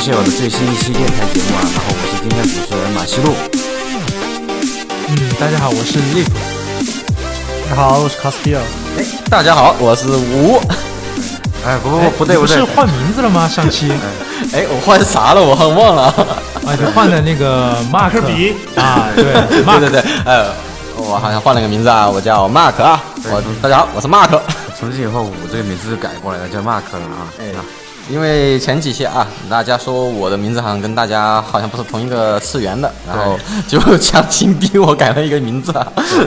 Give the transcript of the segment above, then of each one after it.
共和机械网的最新一期电台节目啊。然后我是今天的主持人马西路。嗯，大家好，我是 Lip。大家好，我是 Castillo。哎，大家好，我是吴。哎，不不不不对不对，是换名字了吗？上期？哎，我换啥了？我很忘了。啊，就换的那个马克笔啊，对，对对对，呃，我好像换了个名字啊，我叫 Mark 啊。我大家好，我是 Mark。从今以后，我这个名字就改过来了，叫 Mark 了啊。哎，因为前几期啊，大家说我的名字好像跟大家好像不是同一个次元的，然后 就强行逼我改了一个名字。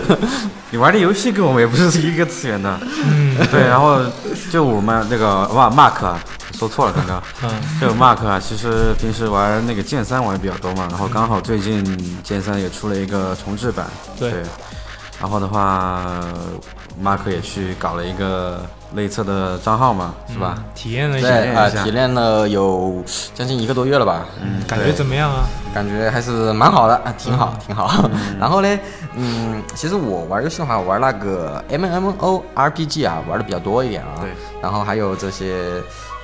你玩的游戏跟我们也不是一个次元的。嗯，对，然后就我们那个哇，Mark 啊，说错了刚刚。嗯，就 Mark 啊，其实平时玩那个剑三玩的比较多嘛，然后刚好最近剑三也出了一个重置版。对。然后的话，，Mark 也去搞了一个内测的账号嘛，是吧？体验了一下啊，体验了有将近一个多月了吧？嗯，感觉怎么样啊？感觉还是蛮好的，挺好，挺好。然后呢，嗯，其实我玩游戏的话，玩那个 M M O R P G 啊，玩的比较多一点啊。对。然后还有这些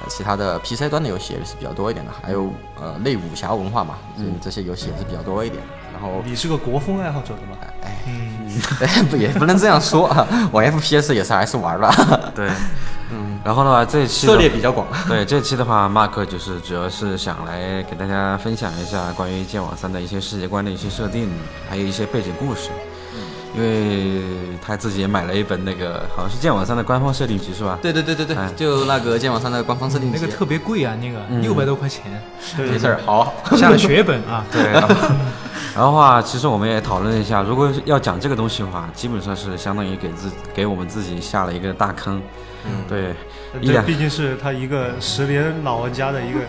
其他的 P C 端的游戏也是比较多一点的，还有呃类武侠文化嘛，嗯，这些游戏也是比较多一点。然后你是个国风爱好者的吗？哎，嗯，不也不能这样说啊，我 FPS 也是还是玩吧。对，嗯，然后的话，这期涉猎比较广。对，这期的话，Mark 就是主要是想来给大家分享一下关于剑网三的一些世界观的一些设定，还有一些背景故事。因为他自己也买了一本那个，好像是剑网三的官方设定集，是吧？对对对对对，就那个剑网三的官方设定集，那个特别贵啊，那个六百多块钱。没事儿，好，下了血本啊。对。然后话，其实我们也讨论了一下，如果要讲这个东西的话，基本上是相当于给自给我们自己下了一个大坑。嗯，对。这毕竟是他一个十年老玩家的一个。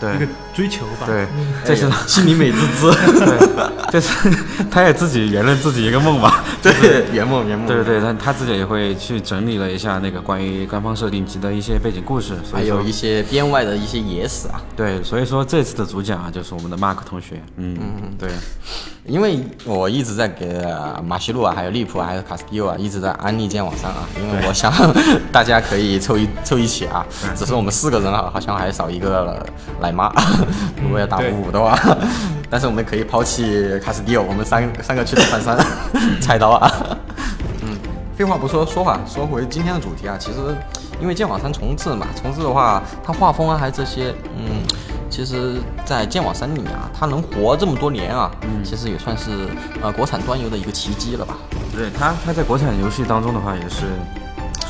对一个追求吧，对，这是心里美滋滋。对，这是他也自己圆了自己一个梦吧？对，圆梦圆梦。对对对，他他自己也会去整理了一下那个关于官方设定集的一些背景故事，还有一些编外的一些野史啊。对，所以说这次的主讲啊，就是我们的 Mark 同学。嗯嗯，对。因为我一直在给马西路啊，还有利普啊，还有卡斯蒂欧啊，一直在安利剑网上啊。因为我想大家可以凑一凑一起啊，只是我们四个人啊，好像还少一个奶妈。如果要打五五的话，但是我们可以抛弃卡斯蒂奥，我们三三个去打反三 菜刀啊。嗯，废话不说，说话说回今天的主题啊，其实因为剑网三重置嘛，重置的话，它画风啊，还有这些，嗯。其实，在剑网三里面啊，它能活这么多年啊，其实也算是呃国产端游的一个奇迹了吧？对，它它在国产游戏当中的话，也是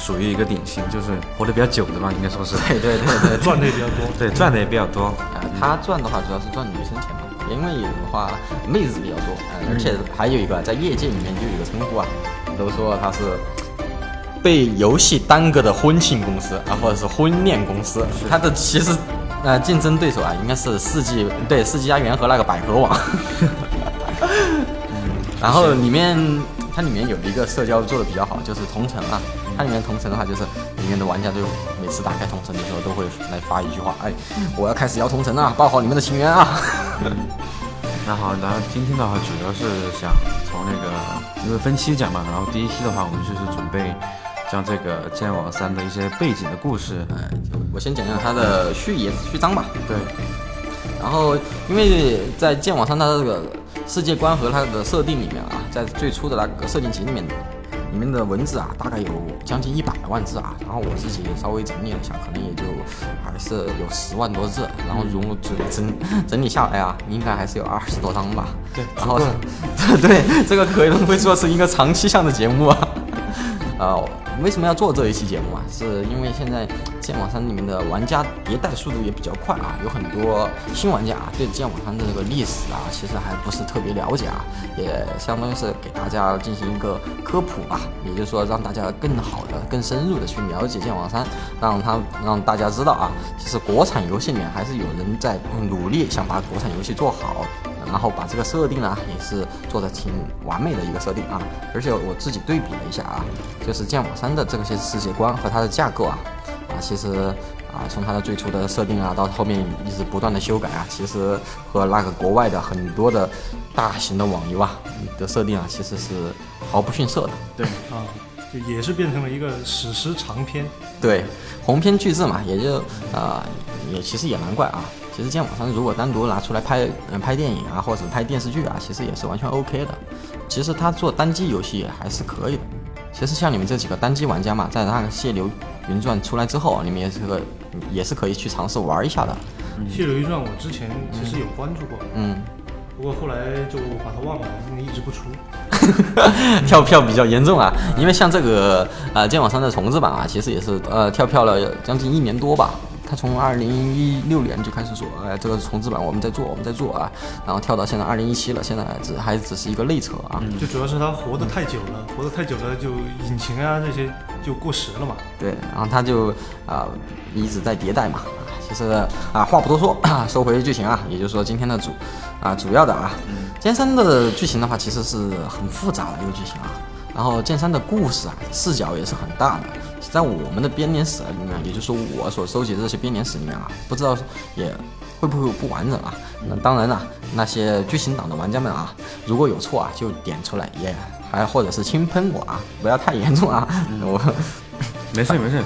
属于一个典型，就是活得比较久的嘛，应该说是。对对对对，赚的也比较多。对，赚的也比较多。啊，他赚的话主要是赚女生钱嘛，因为的话妹子比较多，而且还有一个在业界里面就有一个称呼啊，都说他是被游戏耽搁的婚庆公司啊，或者是婚恋公司。他的其实。呃，竞争对手啊，应该是世纪对世纪佳缘和那个百合网。嗯，然后里面它里面有一个社交做的比较好，就是同城啊。它里面同城的话，就是里面的玩家就每次打开同城的时候，都会来发一句话：“哎，我要开始摇同城了，报好你们的情缘啊！” 那好，然后今天的话主要是想从那个因为分期讲嘛，然后第一期的话，我们就是准备。将这个剑网三的一些背景的故事，哎，我先讲讲它的序言序章吧。对，然后因为在剑网三它这个世界观和它的设定里面啊，在最初的那个设定集里面，里面的文字啊，大概有将近一百万字啊。然后我自己稍微整理了一下，可能也就还是有十万多字。然后融整整整理下来啊，应该还是有二十多章吧。对，然后 对这个可能会做成一个长期向的节目啊。啊。为什么要做这一期节目啊？是因为现在剑网三里面的玩家迭代速度也比较快啊，有很多新玩家啊，对剑网三的这个历史啊，其实还不是特别了解啊，也相当于是给大家进行一个科普吧，也就是说让大家更好的、更深入的去了解剑网三，让他让大家知道啊，其实国产游戏里面还是有人在努力想把国产游戏做好。然后把这个设定呢，也是做的挺完美的一个设定啊，而且我自己对比了一下啊，就是剑网三的这些世界观和它的架构啊，啊，其实啊，从它的最初的设定啊，到后面一直不断的修改啊，其实和那个国外的很多的大型的网游啊的设定啊，其实是毫不逊色的。对啊，就也是变成了一个史诗长篇。对，鸿篇巨制嘛，也就啊、也其实也难怪啊。其实剑网三如果单独拿出来拍呃拍电影啊，或者拍电视剧啊，其实也是完全 OK 的。其实他做单机游戏也还是可以的。其实像你们这几个单机玩家嘛，在那个《血流云传》出来之后，你们也是个也是可以去尝试玩一下的。《血流云传》我之前其实有关注过，嗯，不过后来就把它忘了，因为一直不出。跳票比较严重啊，因为像这个呃剑网三的重置版啊，其实也是呃跳票了将近一年多吧。他从二零一六年就开始说，哎，这个重置版我们在做，我们在做啊，然后跳到现在二零一七了，现在只还只是一个内测啊。就主要是他活得太久了，活得太久了，就引擎啊这些就过时了嘛。对，然后他就啊、一直在迭代嘛。啊其实啊话不多说，收回剧情啊，也就是说今天的主啊主要的啊，剑三的剧情的话其实是很复杂的一个剧情啊。然后剑三的故事啊视角也是很大的，在我们的编年史里面，也就是说我所收集的这些编年史里面啊，不知道也会不会有不完整啊？那当然了，那些剧情党的玩家们啊，如果有错啊就点出来，也还或者是轻喷我啊，不要太严重啊，我。没事没事，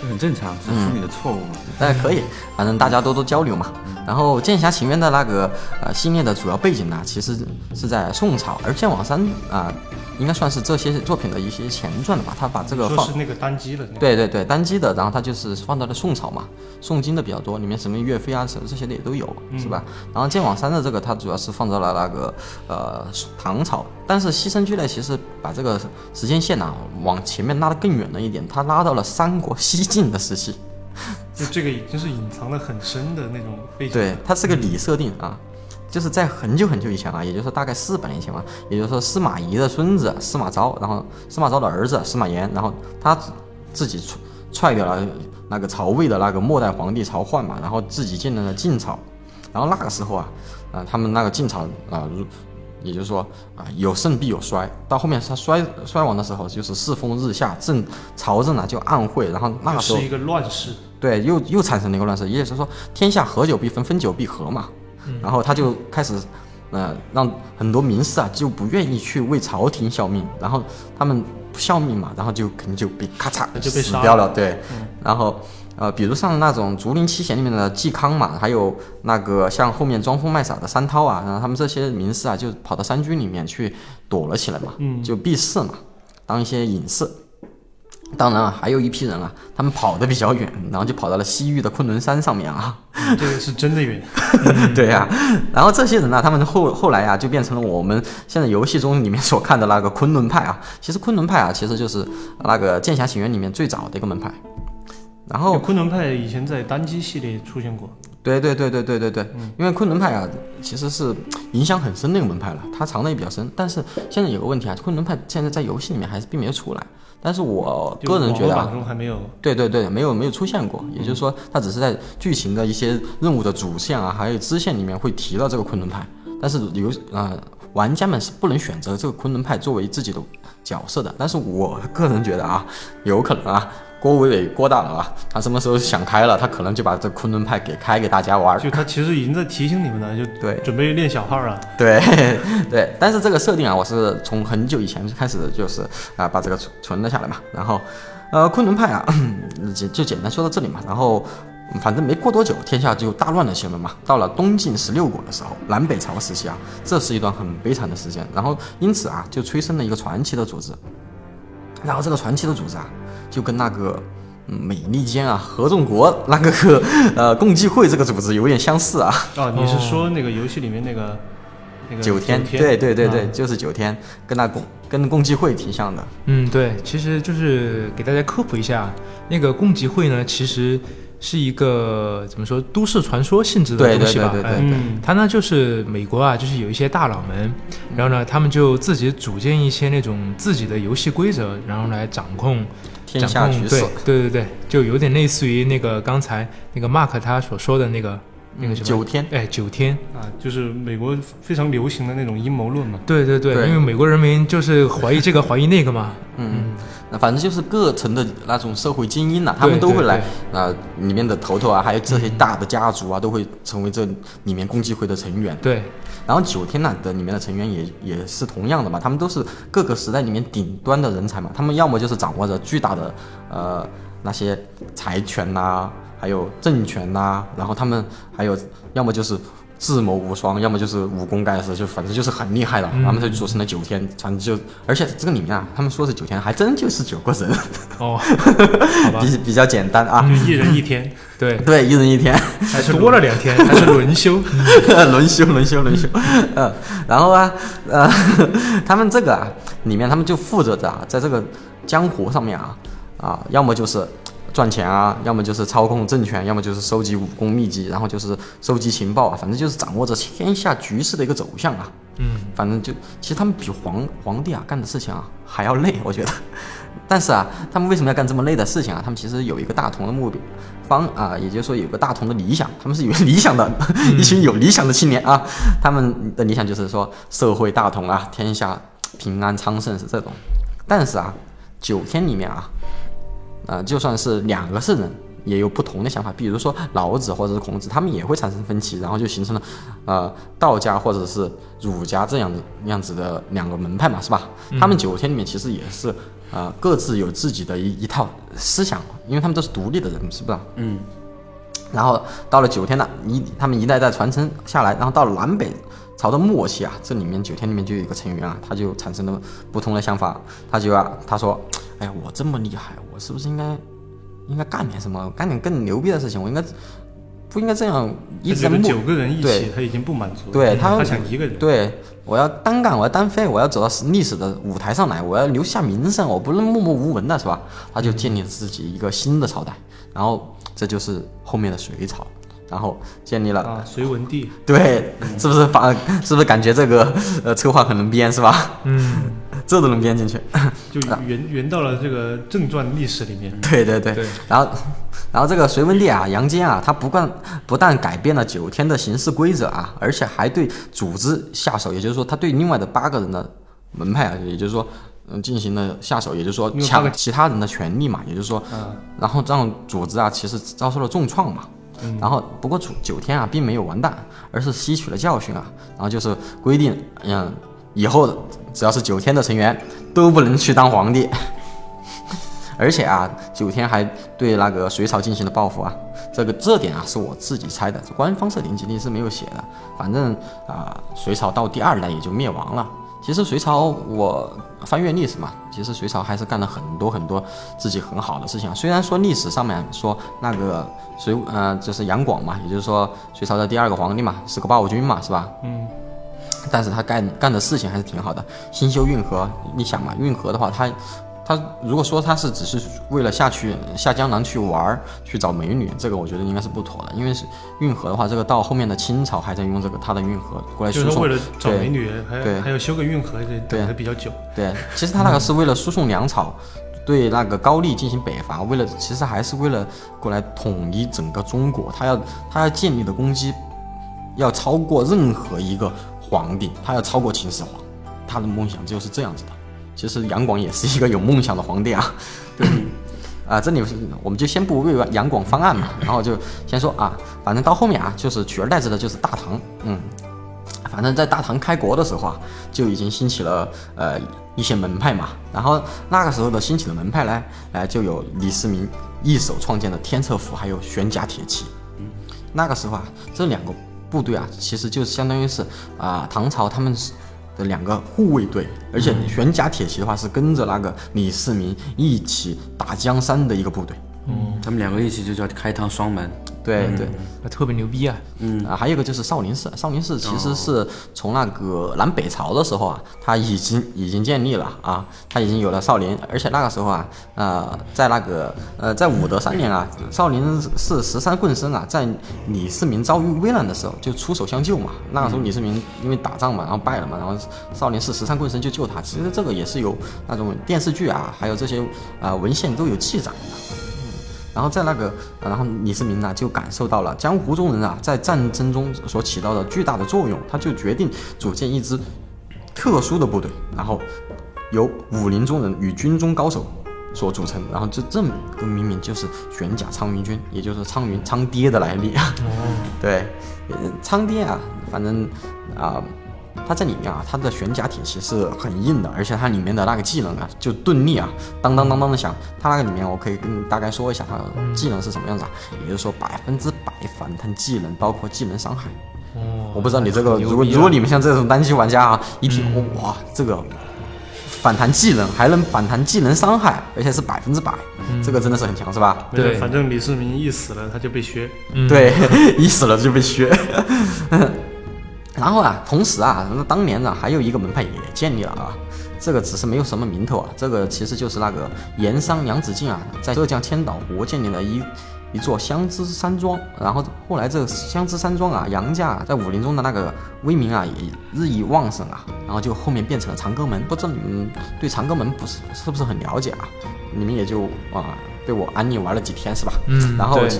这很正常，是处理的错误嘛。但可以，反正大家多多交流嘛。然后《剑侠情缘》的那个呃系列的主要背景呢，其实是在宋朝，而《剑网三》啊、应该算是这些作品的一些前传了吧？他把这个放说是那个单机的那个。对对对，单机的，然后他就是放到了宋朝嘛，宋金的比较多，里面什么岳飞啊，什么这些的也都有，是吧？然后剑网三的这个，它主要是放到了那个呃唐朝，但是西城剧呢，其实把这个时间线呢、往前面拉得更远了一点，它拉到了三国西晋的时期。就这个已经是隐藏的很深的那种背景。对，它是个里设定啊，就是在很久很久以前啊，也就是说大概四百年前嘛，也就是说司马懿的孙子司马昭，然后司马昭的儿子司马炎，然后他自己踹踹掉了那个曹魏的那个末代皇帝曹奂嘛，然后自己建立了晋朝，然后那个时候啊，啊、他们那个晋朝啊、如也就是说啊，有盛必有衰，到后面他衰衰亡的时候，就是世风日下，政朝政啊就暗晦，然后那个时候是一个乱世。对，又又产生了一个乱世，也就是说天下合久必分，分久必合嘛。然后他就开始，呃，让很多名士啊就不愿意去为朝廷效命，然后他们不效命嘛，然后就肯定就被咔嚓就被杀死掉了。对，然后呃，比如像那种竹林七贤里面的嵇康嘛，还有那个像后面装疯卖傻的山涛啊，然后他们这些名士啊就跑到山居里面去躲了起来嘛，嗯就避世嘛，当一些隐士。当然啊，还有一批人啊，他们跑得比较远，然后就跑到了西域的昆仑山上面啊。这个是真的远。对呀、然后这些人呢、他们后后来啊，就变成了我们现在游戏中里面所看的那个昆仑派啊。其实昆仑派啊，其实就是那个《剑侠情缘》里面最早的一个门派。然后昆仑派以前在单机系列出现过，对对对对对对对，因为昆仑派啊，其实是影响很深的一个门派了，它藏的也比较深。但是现在有个问题啊，昆仑派现在在游戏里面还是并没有出来。但是我个人觉得啊网络版，中还没有。对对对，没有没有出现过，也就是说，它只是在剧情的一些任务的主线啊，还有支线里面会提到这个昆仑派，但是游呃玩家们是不能选择这个昆仑派作为自己的角色的。但是我个人觉得啊，有可能啊，郭伟伟郭大佬啊，他什么时候想开了，他可能就把这昆仑派给开给大家玩儿。就他其实已经在提醒你们了，就对准备练小号了。对 对，但是这个设定啊，我是从很久以前就开始就是啊、把这个存存了下来嘛。然后，呃，昆仑派啊，就就简单说到这里嘛。然后，反正没过多久，天下就大乱了起来嘛。到了东晋十六国的时候，南北朝时期啊，这是一段很悲惨的时间。然后，因此啊，就催生了一个传奇的组织。然后这个传奇的组织啊，就跟那个。嗯美利坚啊，合众国那个呃共济会这个组织有点相似啊，哦，你是说那个游戏里面那个那个九天，天？对对对对，啊就是九天，跟那共跟共济会挺像的。嗯，对，其实就是给大家科普一下，那个共济会呢，其实是一个怎么说都市传说性质的东西吧？对对对哎嗯，它呢就是美国啊，就是有一些大佬们，然后呢，他们就自己组建一些那种自己的游戏规则，然后来掌控天下掌控局势，对对对对，就有点类似于那个刚才那个 Mark 他所说的那个那个什么九天，哎九天，啊，就是美国非常流行的那种阴谋论嘛。对对对，对。因为美国人民就是怀疑这个怀疑那个嘛，嗯，那反正就是各层的那种社会精英呐、他们都会来对。啊、里面的头头啊，还有这些大的家族啊，都会成为这里面共济会的成员。对，然后九天呐的里面的成员也也是同样的嘛，他们都是各个时代里面顶端的人才嘛，他们要么就是掌握着巨大的呃那些财权呐、还有政权呐、然后他们还有要么就是智谋无双，要么就是武功盖世，就反正就是很厉害的，他们就组成了九天，反正就而且这个里面啊，他们说是九天，还真就是九个人，哦，比比较简单啊，就一人一天，对，对，一人一天。还是多了两天，还是轮休，轮休，轮休，轮休，嗯，然后啊，呃，他们这个啊，里面他们就负责着啊，在这个江湖上面啊，啊，要么就是赚钱啊，要么就是操控政权，要么就是收集武功秘籍，然后就是收集情报啊，反正就是掌握着天下局势的一个走向啊。嗯，反正就其实他们比皇皇帝啊干的事情啊还要累，我觉得。但是啊，他们为什么要干这么累的事情啊？他们其实有一个大同的目标方啊，也就是说有个大同的理想，他们是有 理想的，一群有理想的青年啊。他们的理想就是说社会大同啊，天下平安昌盛是这种。但是啊，九天里面啊，呃，就算是两个圣人，也有不同的想法。比如说老子或者是孔子，他们也会产生分歧，然后就形成了呃道家或者是儒家这样的样子的两个门派嘛，是吧？他们九天里面其实也是呃各自有自己的一一套思想，因为他们都是独立的人，是不是？嗯，然后到了九天呢，一他们一代代传承下来，然后到了南北朝的末期啊，这里面九天里面就有一个成员啊，他就产生了不同的想法，他就啊他说，哎呀，我这么厉害，我是不是应该应该干点什么，干点更牛逼的事情？我应该不应该这样一直在九个人一起，他已经不满足了，对他他想一个人，对，我要单干，我要单飞，我要走到历史的舞台上来，我要留下名声，我不能默默无闻的，是吧？他就建立了自己一个新的朝代，然后这就是后面的隋朝，然后建立了，啊，隋文帝，对，是不是反，是不是感觉这个呃策划很能编，是吧？嗯，这都能编进去，就 圆圆到了这个正传历史里面。对对对，对。然后，然后这个隋文帝啊，杨坚啊，他不但不但改变了九天的行事规则啊，而且还对组织下手，也就是说，他对另外的八个人的门派啊，也就是说，嗯，进行了下手，也就是说抢其他人的权利嘛，也就是说，嗯，然后让组织啊，其实遭受了重创嘛。然后不过九九天啊，并没有完蛋，而是吸取了教训啊，然后就是规定，嗯，以后的只要是九天的成员都不能去当皇帝。而且啊，九天还对那个隋朝进行了报复啊，这个这点啊是我自己猜的，官方设定肯定是没有写的。反正啊、隋朝到第二代也就灭亡了。其实隋朝我翻阅历史嘛，其实隋朝还是干了很多很多自己很好的事情啊。虽然说历史上面说那个隋呃就是杨广嘛，也就是说隋朝的第二个皇帝嘛，是个暴君嘛，是吧？嗯，但是他干干的事情还是挺好的。新修运河，你想嘛，运河的话，他他如果说他是只是为了下去下江南去玩儿去找美女，这个我觉得应该是不妥的，因为是运河的话，这个到后面的清朝还在用这个他的运河过来输送就是说为。了找美女，还对还要修个运河，这等的比较久。对，其实他那个是为了输送粮草，对那个高丽进行北伐，为了其实还是为了过来统一整个中国，他要他要建立的功绩要超过任何一个皇帝，他要超过秦始皇，他的梦想就是这样子的。其实杨广也是一个有梦想的皇帝啊。啊，这里我们就先不为杨广方案嘛，然后就先说啊，反正到后面啊，就是取而代之的就是大唐，嗯，反正在大唐开国的时候啊，就已经兴起了呃一些门派嘛。然后那个时候的兴起的门派呢，呃，就有李世民一手创建的天策府，还有玄甲铁骑。那个时候啊，这两个部队啊，其实就相当于是啊、唐朝他们是的两个护卫队，而且玄甲铁骑的话是跟着那个李世民一起打江山的一个部队。嗯他们两个一起就叫开膛双门。对对。那特别牛逼啊！嗯啊，还有一个就是少林寺，少林寺其实是从那个南北朝的时候啊，它已经已经建立了啊，它已经有了少林，而且那个时候啊，呃，在那个呃，在武德三年啊，少林寺十三棍僧啊，在李世民遭遇危难的时候就出手相救嘛。那个时候李世民因为打仗嘛，然后败了嘛，然后少林寺十三棍僧就救他。其实这个也是有那种电视剧啊，还有这些啊、文献都有记载的。然后在那个，然后李世民呢就感受到了江湖中人啊在战争中所起到的巨大的作用，他就决定组建一支特殊的部队，然后由武林中人与军中高手所组成，然后这这个命名就是玄甲苍云军，也就是苍云苍爹的来历。哦，对，苍爹啊，反正啊。它在里面啊，它的玄甲体系是很硬的，而且它里面的那个技能啊，就盾力啊，当当当当的响。它那个里面，我可以跟你大概说一下它的技能是什么样子啊，也就是说百分之百反弹技能，包括技能伤害。哦，我不知道你这个，如果如果你们像这种单机玩家啊，一听哇，这个反弹技能还能反弹技能伤害，而且是百分之百，这个真的是很强，是吧？对反正李世民一死了他就被削。对，一死了就被削。然后啊，同时啊，那当年呢，还有一个门派也建立了啊，这个只是没有什么名头啊，这个其实就是那个盐商杨子敬啊，在浙江千岛湖建立了一一座香知山庄。然后后来这个香芝山庄啊，杨家在武林中的那个威名啊，也日益旺盛啊。然后就后面变成了长歌门。不知道你们对长歌门不是是不是很了解啊？你们也就啊被我安利玩了几天是吧？嗯然后对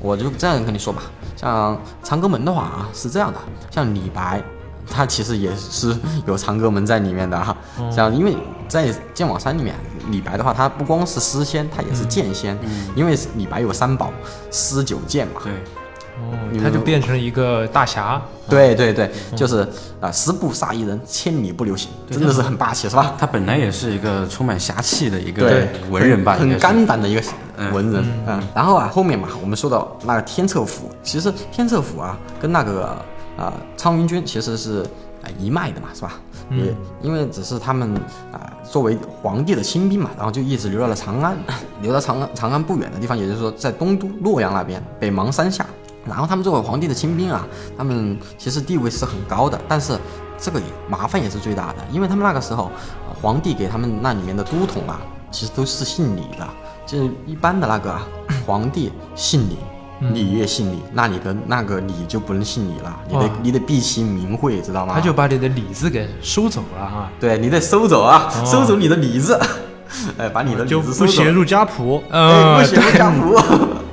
我就这样跟你说吧，像长歌门的话啊，是这样的，像李白，他其实也是有长歌门在里面的哈。像因为在剑网山里面，李白的话，他不光是诗仙，他也是剑仙，因为李白有三宝，诗酒剑嘛。对，他就变成了一个大侠。对对对，就是啊，十步杀一人，千里不留行，真的是很霸气，是吧？他本来也是一个充满侠气的一个文人吧，很肝胆的一个文人，嗯。然后啊，后面嘛，我们说到那个天策府，其实天策府啊，跟那个啊苍云军其实是啊一脉的嘛，是吧？也因为只是他们啊作为皇帝的亲兵嘛，然后就一直留到了长安，留到长安长安不远的地方，也就是说在东都洛阳那边北邙山下。然后他们作为皇帝的亲兵啊，他们其实地位是很高的，但是这个也麻烦也是最大的，因为他们那个时候，呃皇帝给他们那里面的都统啊，其实都是姓李的，就是一般的那个啊 皇帝姓李。李也姓李，那你的那个李就不能姓李了，你得你得避其名讳，知道吗？他就把你的李字给收走了啊。对你得收走啊，哦收走你的李字，哎，把你的不写入家谱。哎，呃不，写入家谱，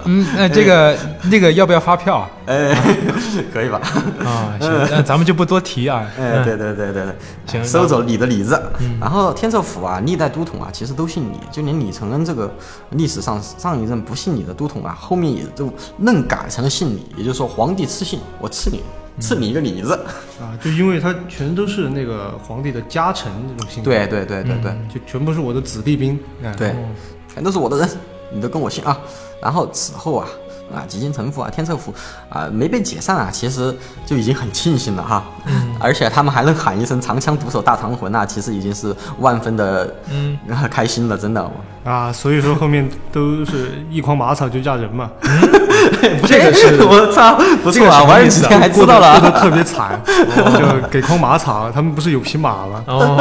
嗯，那这个那个要不要发票啊？哎，可以吧？啊，行，那咱们就不多提啊。哎，对对对对对，行收走你的李字。然后天策府啊，历代都统啊，其实都姓李，就连李承恩这个历史上上一任不姓李的都统啊，后面也都愣改成了姓李，也就是说皇帝赐姓，我赐你，赐你一个李字。啊，就因为他全都是那个皇帝的家臣这种性格，对对对对对就全部是我的子弟兵。啊对，全都是我的人，你都跟我姓啊。然后此后啊。啊，极尽城府啊，天策府啊，没被解散啊，其实就已经很庆幸了哈。嗯，而且他们还能喊一声“长枪独守大唐魂”啊，其实已经是万分的嗯 开心了，真的。啊，所以说后面都是一筐马草就嫁人嘛，这个是我操，不错啊，玩了几天还知道了过得特别惨，就给筐马草，他们不是有匹马吗？哦，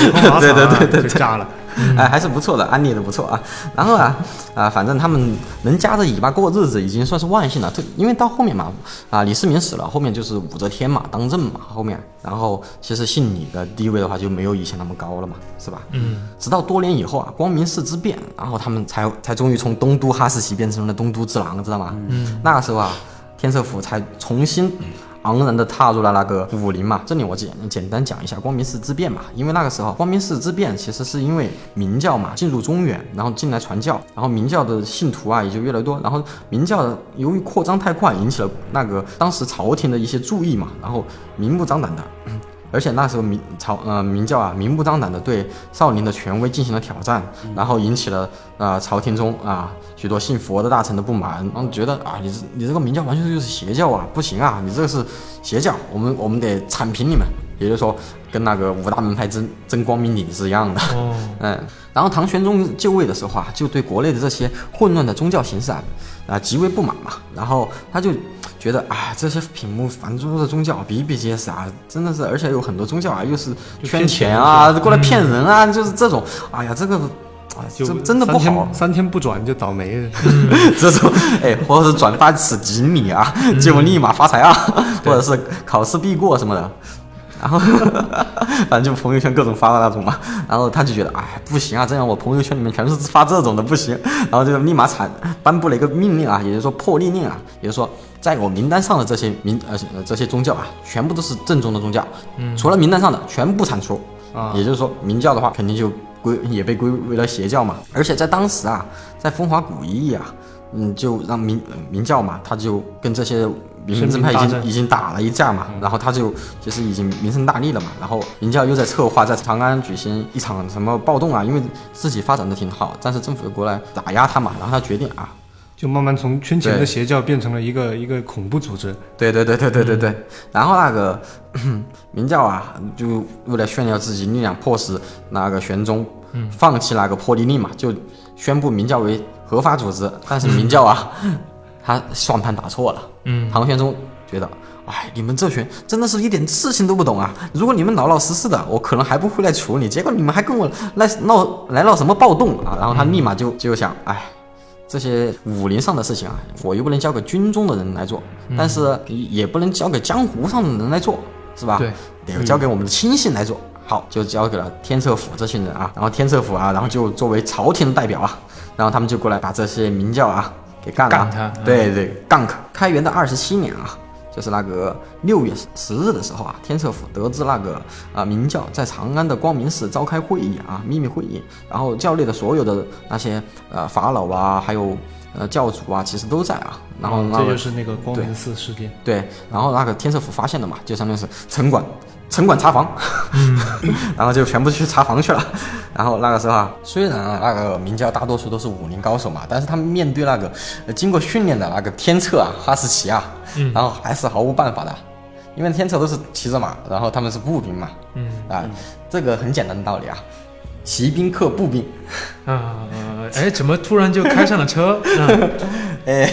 给筐马草啊，对对对对对就嫁了。哎，还是不错的，安利的不错啊。然后啊啊，反正他们能夹着尾巴过日子，已经算是万幸了。这因为到后面嘛，啊，李世民死了，后面就是武则天嘛当政嘛，后面，然后其实姓李的地位的话就没有以前那么高了嘛，是吧？嗯，直到多年以后啊，光明寺之变，然后他们才才终于从东都哈士奇变成了东都之狼，知道吗？嗯，那个时候啊，天策府才重新昂然的踏入了那个武林嘛。这里我简简单讲一下光明寺之变嘛，因为那个时候光明寺之变其实是因为明教嘛进入中原，然后进来传教，然后明教的信徒啊也就越来越多，然后明教由于扩张太快，引起了那个当时朝廷的一些注意嘛，然后明目张胆的。而且那时候明朝呃明教啊明目张胆的对少林的权威进行了挑战，然后引起了呃朝廷中啊许多信佛的大臣的不满，然后觉得啊你这你这个明教完全就是邪教啊，不行啊，你这个是邪教，我们我们得铲平你们，也就是说跟那个五大门派争争光明顶是一样的。哦，嗯，然后唐玄宗就位的时候啊，就对国内的这些混乱的宗教形式啊，啊极为不满嘛。然后他就觉得啊，这些屏幕繁多的宗教比比皆是啊，真的是，而且有很多宗教啊，又是圈钱啊，过来骗人啊，就是这种，哎呀，这个。啊，就真的不好，三天不转就倒霉了。这种哎，或者是转发此锦鲤啊，就立马发财啊，或者是考试必过什么的，然后 反正就朋友圈各种发的那种嘛，然后他就觉得哎不行啊，这样我朋友圈里面全是发这种的不行，然后就立马产颁布了一个命令啊，也就是说破例令啊，也就是说在我名单上的这些名呃呃这些宗教啊，全部都是正宗的宗教，除了名单上的全部铲除。啊也就是说明教的话肯定就归也被归为了邪教嘛。而且在当时啊，在风华谷一役啊，嗯，就让明呃明教嘛，他就跟这些名门正派已经已经打了一架嘛，然后他就其实已经名声大利了嘛，然后明教又在策划在长安举行一场什么暴动啊，因为自己发展的挺好，但是政府又过来打压他嘛，然后他决定啊，就慢慢从圈钱的邪教变成了一个一个恐怖组织。对对对对对对对，然后那个 明教啊，就为了炫耀自己力量，迫使那个玄宗放弃那个破例令嘛，就宣布明教为合法组织。但是明教啊，他算盘打错了。嗯，唐玄宗觉得，哎，你们这群真的是一点事情都不懂啊！如果你们老老实实的，我可能还不会来处理，结果你们还跟我来闹来闹什么暴动啊？然后他立马就就想，哎。这些武林上的事情啊，我又不能交给军中的人来做，但是也不能交给江湖上的人来做，是吧？对，得交给我们的亲信来做。好，就交给了天策府这些人啊，然后天策府啊，然后就作为朝廷的代表啊，然后他们就过来把这些明教啊给干了。干他嗯对对，干他。开元的二十七年啊，就是那个六月十日的时候啊，天策府得知那个啊明教在长安的光明寺召开会议啊，秘密会议，然后教内的所有的那些呃法老啊，还有呃教主啊，其实都在啊。然后那就是那个光明寺事件。对，然后那个天策府发现的嘛，就相当于是城管，城管查房，然后就全部去查房去了。然后那个时候啊，虽然啊那个明教大多数都是武林高手嘛，但是他们面对那个、呃经过训练的那个天策啊、哈士奇啊，然后还是毫无办法的，因为天策都是骑着马，然后他们是步兵嘛，嗯啊，这个很简单的道理啊，骑兵克步兵，啊，哎，怎么突然就开上了车？嗯哎，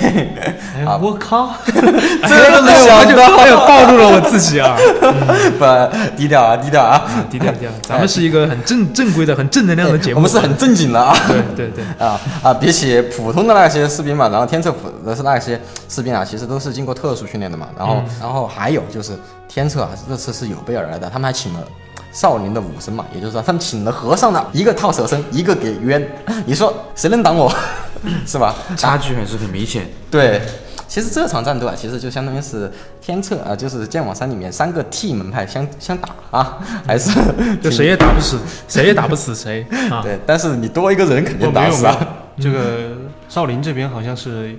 哎，我靠！这都能哎，我就哎呦暴露了我自己啊！不低调啊，低调啊，低调低调，咱们是一个很正正规的、很正能量的节目。我们是很正经的啊。对对对，啊啊！比起普通的那些士兵嘛，然后天策府的是那些士兵啊，其实都是经过特殊训练的嘛。然后，然后还有就是天策啊，这次是有备而来的，他们还请了少林的武僧嘛，也就是说他们请了和尚的，一个套舍身，一个给冤。你说谁能挡我？是吧？差距还是很明显。对。其实这场战斗啊，其实就相当于是天策啊，就是剑网三里面三个 T 门派相相打啊，还是就谁也打不死，谁也打不死谁啊！对，但是你多一个人肯定打死啊。，这个少林这边好像是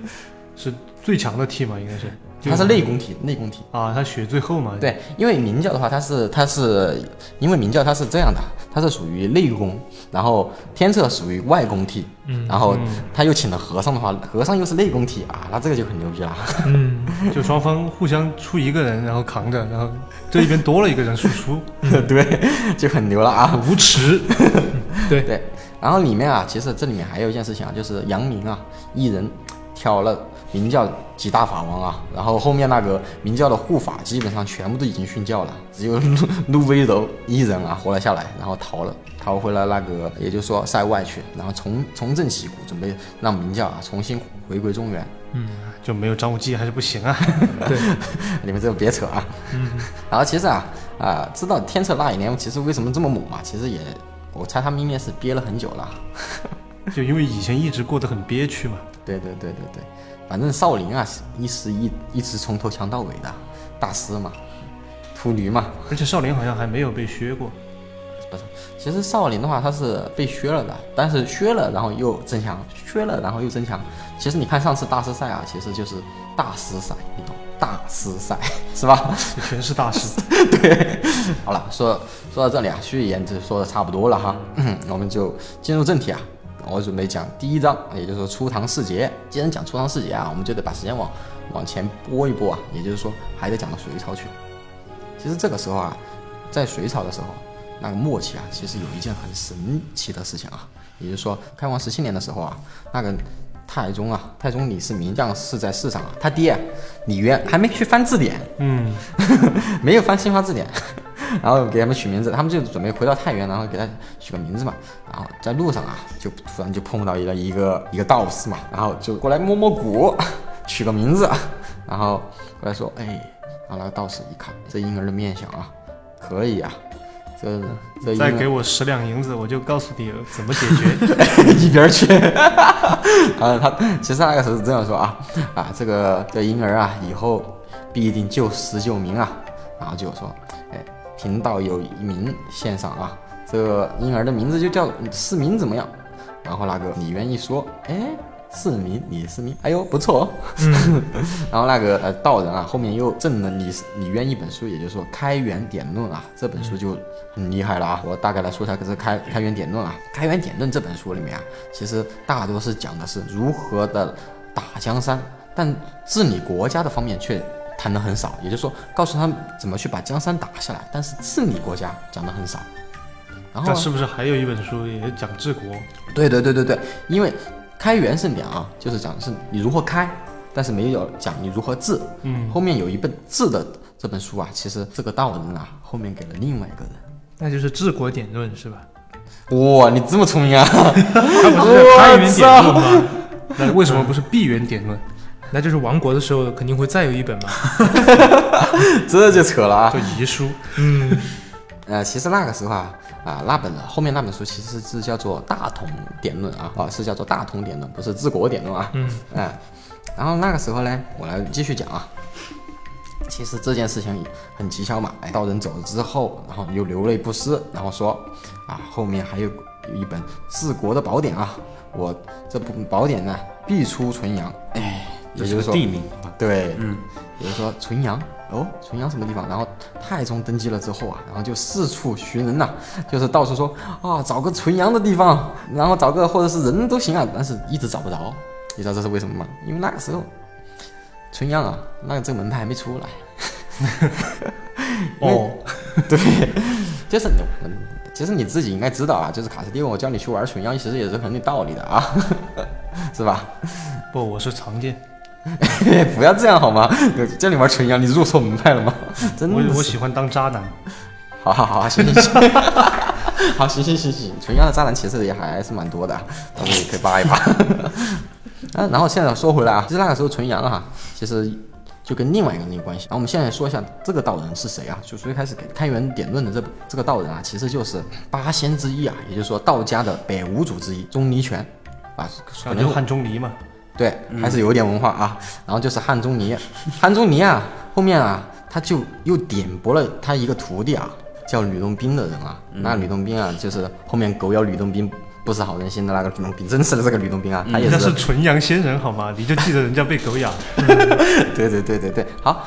是最强的 T 嘛，应该是。就他是内功体，内功体。啊，他血最厚嘛。对，因为明教的话，它是它是因为明教它是这样的，它是属于内功，然后天策属于外功体，嗯然后他又请了和尚的话，和尚又是内功体啊，那这个就很牛逼了。嗯，就双方互相出一个人，然后扛着，然后这一边多了一个人输出，对，就很牛了啊。无耻。对，对，然后里面啊，其实这里面还有一件事情啊，就是杨明啊一人挑了明教几大法王啊，然后后面那个明教的护法基本上全部都已经殉教了，只有陆陆威柔一人啊活了下来，然后逃了，逃回了那个也就是说塞外去，然后重重振旗鼓，准备让明教啊重新回归中原。嗯就没有张无忌还是不行啊。对，你们这个别扯啊。嗯然后其实啊啊，知道天策那一年其实为什么这么猛嘛？其实也我猜他们应该是憋了很久了。就因为以前一直过得很憋屈嘛。对对对对对，反正少林啊，一时一一直从头强到尾的大师嘛，秃驴嘛。而且少林好像还没有被削过。不是，其实少林的话，他是被削了的，但是削了然后又增强，削了然后又增强。其实你看上次大师赛啊，其实就是大师赛，你懂？大师赛 是吧？这全是大师。对，好了，说说到这里啊，序言就说的差不多了哈，我们就进入正题啊。我准备讲第一章，也就是说初唐四杰。既然讲初唐四杰啊，我们就得把时间往往前拨一拨啊，也就是说还得讲到隋朝去。其实这个时候啊，在隋朝的时候，那个末期啊，其实有一件很神奇的事情啊，也就是说开皇十七年的时候啊，那个太宗啊，太宗李世民将是在世上啊，他爹啊李渊还没去翻字典，嗯，没有翻新华字典，然后给他们取名字，他们就准备回到太原，然后给他取个名字嘛。然后在路上啊，就突然就碰到一个一个一个道士嘛，然后就过来摸摸骨，取个名字，然后过来说，哎，然后那个道士一看这婴儿的面相啊，可以啊，这这再给我十两银子，我就告诉你怎么解决。一边儿去。啊，他其实那个时候是这样说啊啊，这个这婴儿啊，以后必定救死救民啊。然后就说，哎，贫道有一名献上啊，这个婴儿的名字就叫市民怎么样？然后那个李渊一说，哎。市民李世民，哎呦不错哦。然后那个呃道人啊，后面又赠了李李渊一本书，也就是说《开元典论》啊，这本书就很厉害了啊。我大概来说一下，这《开开元典论》啊，《开元典论》这本书里面啊，其实大多是讲的是如何的打江山，但治理国家的方面却谈的很少。也就是说，告诉他们怎么去把江山打下来，但是治理国家讲的很少。然后那是不是还有一本书也讲治国？对对对对对，因为。开元盛典啊，就是讲的是你如何开，但是没有讲你如何治。嗯，后面有一本治的这本书啊，其实这个道人啊，后面给了另外一个人，那就是治国典论是吧？哇，你这么聪明啊！他不是开元典论吗？那为什么不是闭元典论？那就是亡国的时候肯定会再有一本嘛。这就扯了啊！就遗书。嗯。呃，其实那个时候啊，啊，那本后面那本书其实是叫做《大同典论》啊，啊，是叫做《大同典论》，不是《治国典论》啊。嗯。哎，然后那个时候呢，我来继续讲啊。其实这件事情很蹊跷嘛，哎，道人走了之后，然后又流泪不失，然后说啊，后面还有有一本治国的宝典啊，我这部宝典呢必出纯阳，哎，也就是说地名，对，嗯，也就是说纯阳。哦，纯阳什么地方？然后太宗登基了之后啊，然后就四处寻人呐，就是到处说啊，找个纯阳的地方，然后找个或者是人都行啊，但是一直找不着。你知道这是为什么吗？因为那个时候纯阳啊，那个这个门派还没出来。哦，对，就是你，其实你自己应该知道啊，就是卡斯蒂我教你去玩纯阳，其实也是很有道理的啊，是吧？不，我是常见。不要这样好吗？叫你玩纯阳，你入错门派了吗？真的，我我喜欢当渣男。好好好，行行行，好行行行行，纯阳的渣男其实也还是蛮多的，到时候也可以扒一扒。啊，然后现在说回来啊，其实那个时候纯阳啊，其实就跟另外一个人有关系。然后我们现在说一下这个道人是谁啊？就最开始给开元点论的这这个道人啊，其实就是八仙之一啊，也就是说道家的北五祖之一钟离权啊，可能汉钟离嘛。对，还是有点文化啊。然后就是汉钟离，汉钟离啊，后面啊，他就又点拨了他一个徒弟啊，叫吕洞宾的人啊。那吕洞宾啊，就是后面狗咬吕洞宾不是好人心的那个吕洞宾，真实的这个吕洞宾啊，他也是。那是纯阳仙人好吗？你就记得人家被狗咬。对对对对对，好。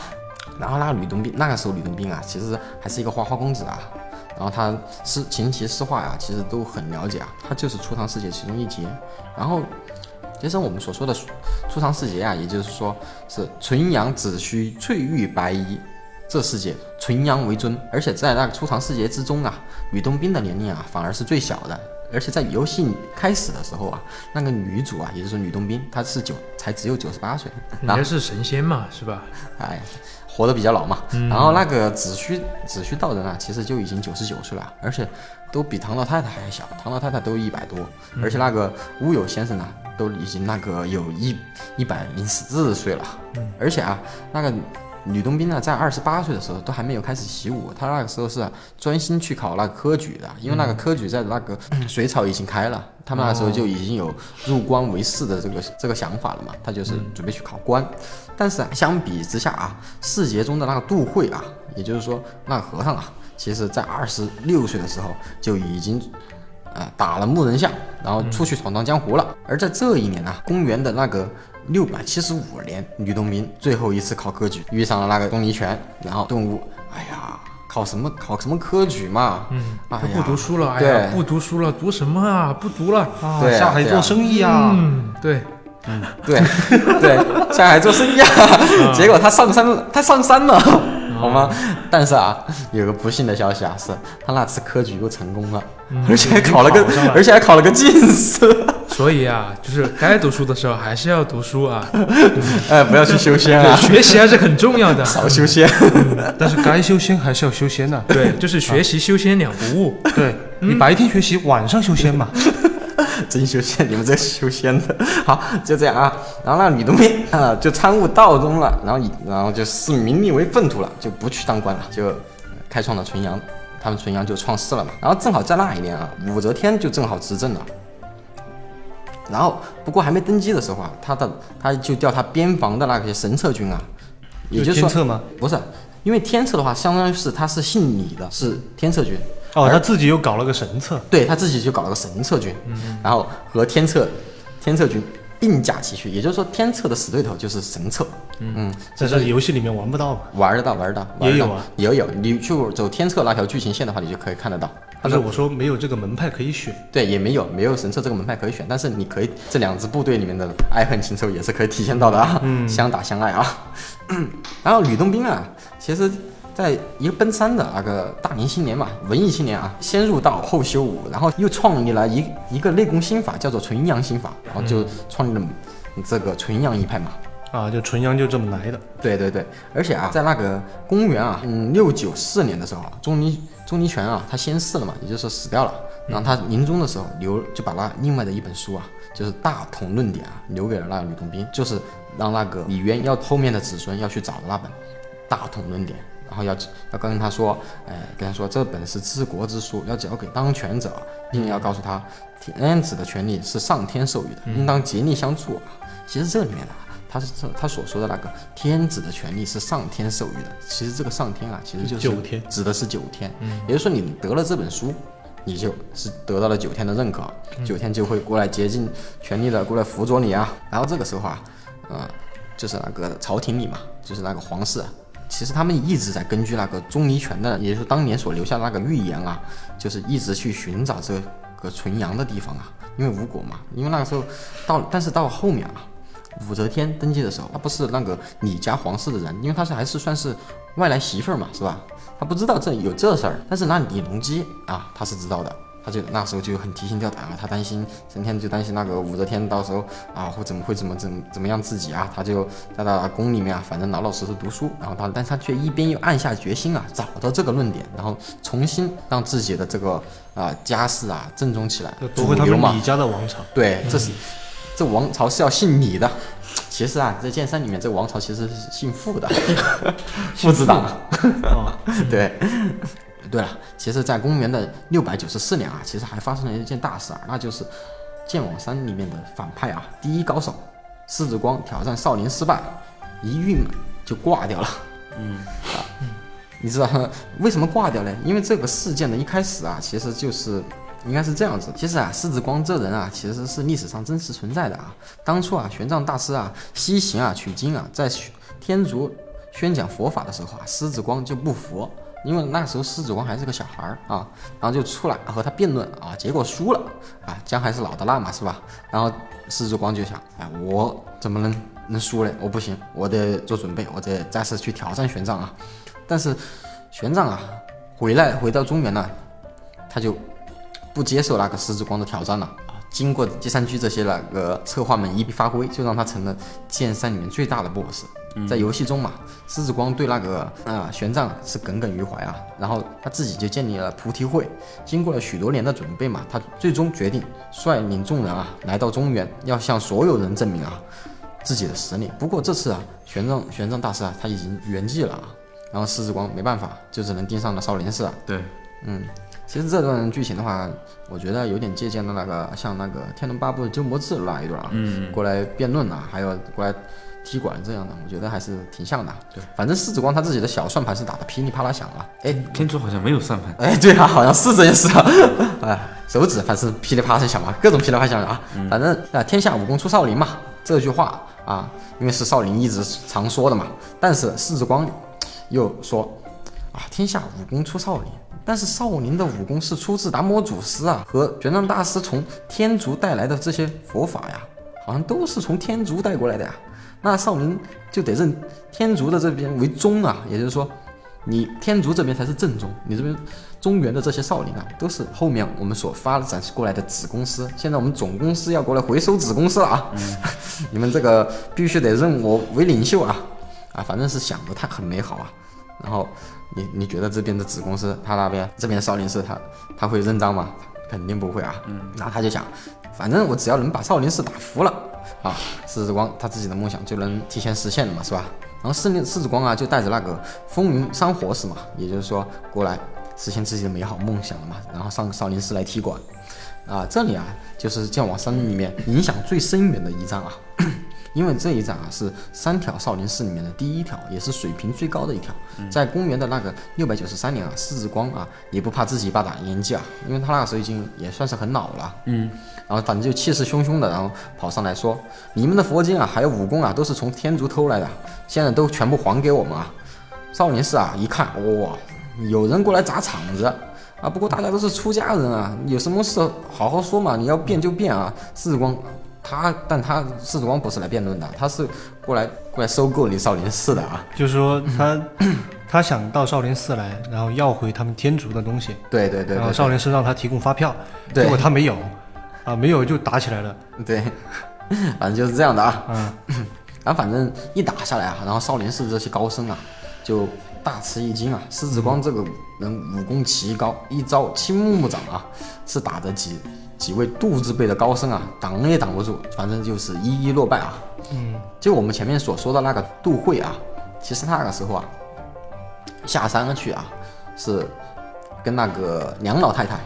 然后那个吕洞宾，那个时候吕洞宾啊，其实还是一个花花公子啊。然后他诗琴棋诗画呀，其实都很了解啊。他就是初唐世界其中一杰。然后。其实我们所说的初唐四杰啊，也就是说是纯阳、子虚、翠玉、白衣这四杰，纯阳为尊。而且在那个初唐四杰之中啊，吕洞宾的年龄啊反而是最小的。而且在游戏开始的时候啊，那个女主啊，也就是吕洞宾，她是九才只有九十八岁，人家是神仙嘛，是吧？哎，活得比较老嘛。然后那个子虚子虚道人啊，其实就已经九十九岁了，而且都比唐老太太还小，唐老太太都一百多，而且那个乌有先生呢。都已经那个有一一百零四岁了，而且啊，那个吕洞宾呢，在二十八岁的时候都还没有开始习武，他那个时候是专心去考那个科举的，因为那个科举在那个隋朝已经开了，他们那时候就已经有入官为士的这个这个想法了嘛，他就是准备去考官。但是啊，相比之下啊，四杰中的那个杜慧啊，也就是说那个和尚啊，其实在二十六岁的时候就已经。啊，打了木人像，然后出去闯荡江湖了。而在这一年呢，公元的那个六百七十五年，吕洞宾最后一次考科举，遇上了那个钟离权，然后顿悟，哎呀，考什么考什么科举嘛，嗯，啊，不读书了，哎呀，不读书了，读什么啊？不读了，对，下海做生意啊，嗯，对，嗯，对，对，下海做生意啊，结果他上山，他上山了。好吗？但是啊，有个不幸的消息啊，是他那次科举又成功了，而且还考了个，而且还考了个进士。所以啊，就是该读书的时候还是要读书啊，哎，不要去修仙啊，学习还是很重要的，少修仙。但是该修仙还是要修仙的，对，就是学习修仙两不误。对你白天学习，晚上修仙嘛。真修仙，你们这修仙的，好，就这样啊。然后那吕洞宾啊，就参悟道宗了，然后以然后就视名利为粪土了，就不去当官了，就开创了纯阳，他们纯阳就创世了嘛。然后正好在那一年啊，武则天就正好执政了。然后不过还没登基的时候啊，他的他就调他边防的那些神策军啊，也就是说天策吗？不是，因为天策的话，相当于是他是姓李的，是天策军。哦，他自己又搞了个神策，对他自己就搞了个神策军，然后和天策天策军并驾齐驱，也就是说天策的死对头就是神策。嗯，在这游戏里面玩不到嘛？玩得到，玩得到，玩得到也有啊，也有。你去走天策那条剧情线的话，你就可以看得到。但是我说没有这个门派可以选，对，也没有没有神策这个门派可以选，但是你可以这两支部队里面的爱恨情仇也是可以体现到的啊，嗯相打相爱啊。然后吕洞宾啊，其实在一个奔三的那个大龄青年嘛，文艺青年啊，先入道后修武，然后又创立了一一个内功心法，叫做纯阳心法，然后就创立了这个纯阳一派嘛。啊，就纯阳就这么来的。对对对，而且啊，在那个公元啊，嗯，六九四年的时候啊，钟离钟离权啊，他先逝了嘛，也就是说死掉了。然后他临终的时候留就把那另外的一本书啊，就是《大同论点》啊，留给了那个吕洞宾，就是让那个李渊要后面的子孙要去找的那本《大同论点》，然后要要跟他说，哎，跟他说这本是治国之书，要交给当权者，并要告诉他，天子的权利是上天授予的，应当竭力相助啊。其实这里面啊。他是这他所说的那个天子的权利是上天授予的，其实这个上天啊，其实就是九天指的是九天，也就是说你得了这本书，你就是得到了九天的认可，九天就会过来竭尽全力的过来辅佐你啊。然后这个时候啊，呃，就是那个朝廷里嘛，就是那个皇室啊，其实他们一直在根据那个钟离权的，也就是当年所留下的那个预言啊，就是一直去寻找这个纯阳的地方啊，因为吴国嘛，因为那个时候到，但是到后面啊。武则天登基的时候，她不是那个李家皇室的人，因为她是还是算是外来媳妇儿嘛，是吧？她不知道这有这事儿，但是那李隆基啊，他是知道的，他就那时候就很提心吊胆啊，他担心，成天就担心那个武则天到时候啊会怎么会怎么怎么怎么样自己啊，他就在那宫里面啊，反正老老实实读书，然后他，但是他却一边又暗下决心啊，找到这个论点，然后重新让自己的这个啊家世啊正宗起来，夺回他主流嘛们李家的王朝。对，这是这王朝是要姓李的。其实啊，在剑山里面，这个王朝其实是姓傅的，父子党。哦，对，对了，其实，在公元的六百九十四年啊，其实还发生了一件大事啊，那就是剑网三里面的反派啊，第一高手狮子光挑战少林失败，一晕就挂掉了。嗯啊，你知道为什么挂掉呢？因为这个事件的一开始啊，其实就是。应该是这样子，其实啊，狮子光这人啊，其实是历史上真实存在的啊。当初啊，玄奘大师啊西行啊取经啊，在天竺宣讲佛法的时候啊，狮子光就不服，因为那时候狮子光还是个小孩儿啊，然后就出来和他辩论啊，结果输了啊，姜还是老的辣嘛，是吧？然后狮子光就想，哎，我怎么能能输呢？我不行，我得做准备，我得再次去挑战玄奘啊。但是玄奘啊，回来回到中原呢，他就。不接受那个狮子光的挑战了啊！经过第三区这些那个策划们一笔发挥，就让他成了剑山里面最大的 BOSS。在游戏中嘛，狮子光对那个啊玄奘是耿耿于怀啊，然后他自己就建立了菩提会。经过了许多年的准备嘛，他最终决定率领众人啊来到中原，要向所有人证明啊自己的实力。不过这次啊，玄奘玄奘大师啊他已经圆寂了啊，然后狮子光没办法，就只能盯上了少林寺啊。对，嗯。其实这段剧情的话，我觉得有点借鉴了那个像那个《天龙八部》鸠摩智那一段啊，嗯，过来辩论啊，还有过来踢馆这样的，我觉得还是挺像的。对，反正狮子光他自己的小算盘是打的噼里啪啦响啊。哎，天竺好像没有算盘。哎，对啊，好像是这件事啊。哎，手指反正噼里啪啦响嘛，各种噼里啪啦响啊。反正啊，天下武功出少林嘛，这句话啊，因为是少林一直常说的嘛。但是狮子光又说啊，天下武功出少林。但是少林的武功是出自达摩祖师啊，和玄奘大师从天竺带来的这些佛法呀，好像都是从天竺带过来的呀。那少林就得认天竺的这边为宗啊，也就是说，你天竺这边才是正宗，你这边中原的这些少林啊，都是后面我们所发展过来的子公司。现在我们总公司要过来回收子公司了啊，你们这个必须得认我为领袖啊，啊，反正是想的太很美好啊，然后。你你觉得这边的子公司，他那边这边少林寺，他他会认账吗？肯定不会啊。嗯，那他就想，反正我只要能把少林寺打服了啊，狮子光他自己的梦想就能提前实现了嘛，是吧？然后狮狮子光啊，就带着那个风云三火使嘛，也就是说过来实现自己的美好梦想了嘛，然后上少林寺来踢馆啊。这里啊，就是剑网三里面影响最深远的一战啊。因为这一战啊是三条少林寺里面的第一条，也是水平最高的一条。在公元的那个六百九十三年啊，释子光啊也不怕自己一把打年纪啊，因为他那个时候已经也算是很老了。嗯，然后反正就气势汹汹的，然后跑上来说：“你们的佛经啊，还有武功啊，都是从天竺偷来的，现在都全部还给我们啊！”少林寺啊，一看哇，有人过来砸场子啊！不过大家都是出家人啊，有什么事好好说嘛，你要变就变啊！狮子光他，但他狮子光不是来辩论的，他是过来过来收购你少林寺的啊！就是说他 他想到少林寺来，然后要回他们天竺的东西，对对对对然后少林寺让他提供发票，对结果他没有，啊没有就打起来了，对，反正就是这样的啊。嗯，然后反正一打下来啊，然后少林寺这些高僧啊，就大吃一惊啊。狮子光这个人武功奇高，一招青木掌啊，是打得几几位杜字辈的高僧啊，挡也挡不住，反正就是一一落败啊。嗯，就我们前面所说的那个杜慧啊，其实那个时候啊，下山去啊，是跟那个梁老太太，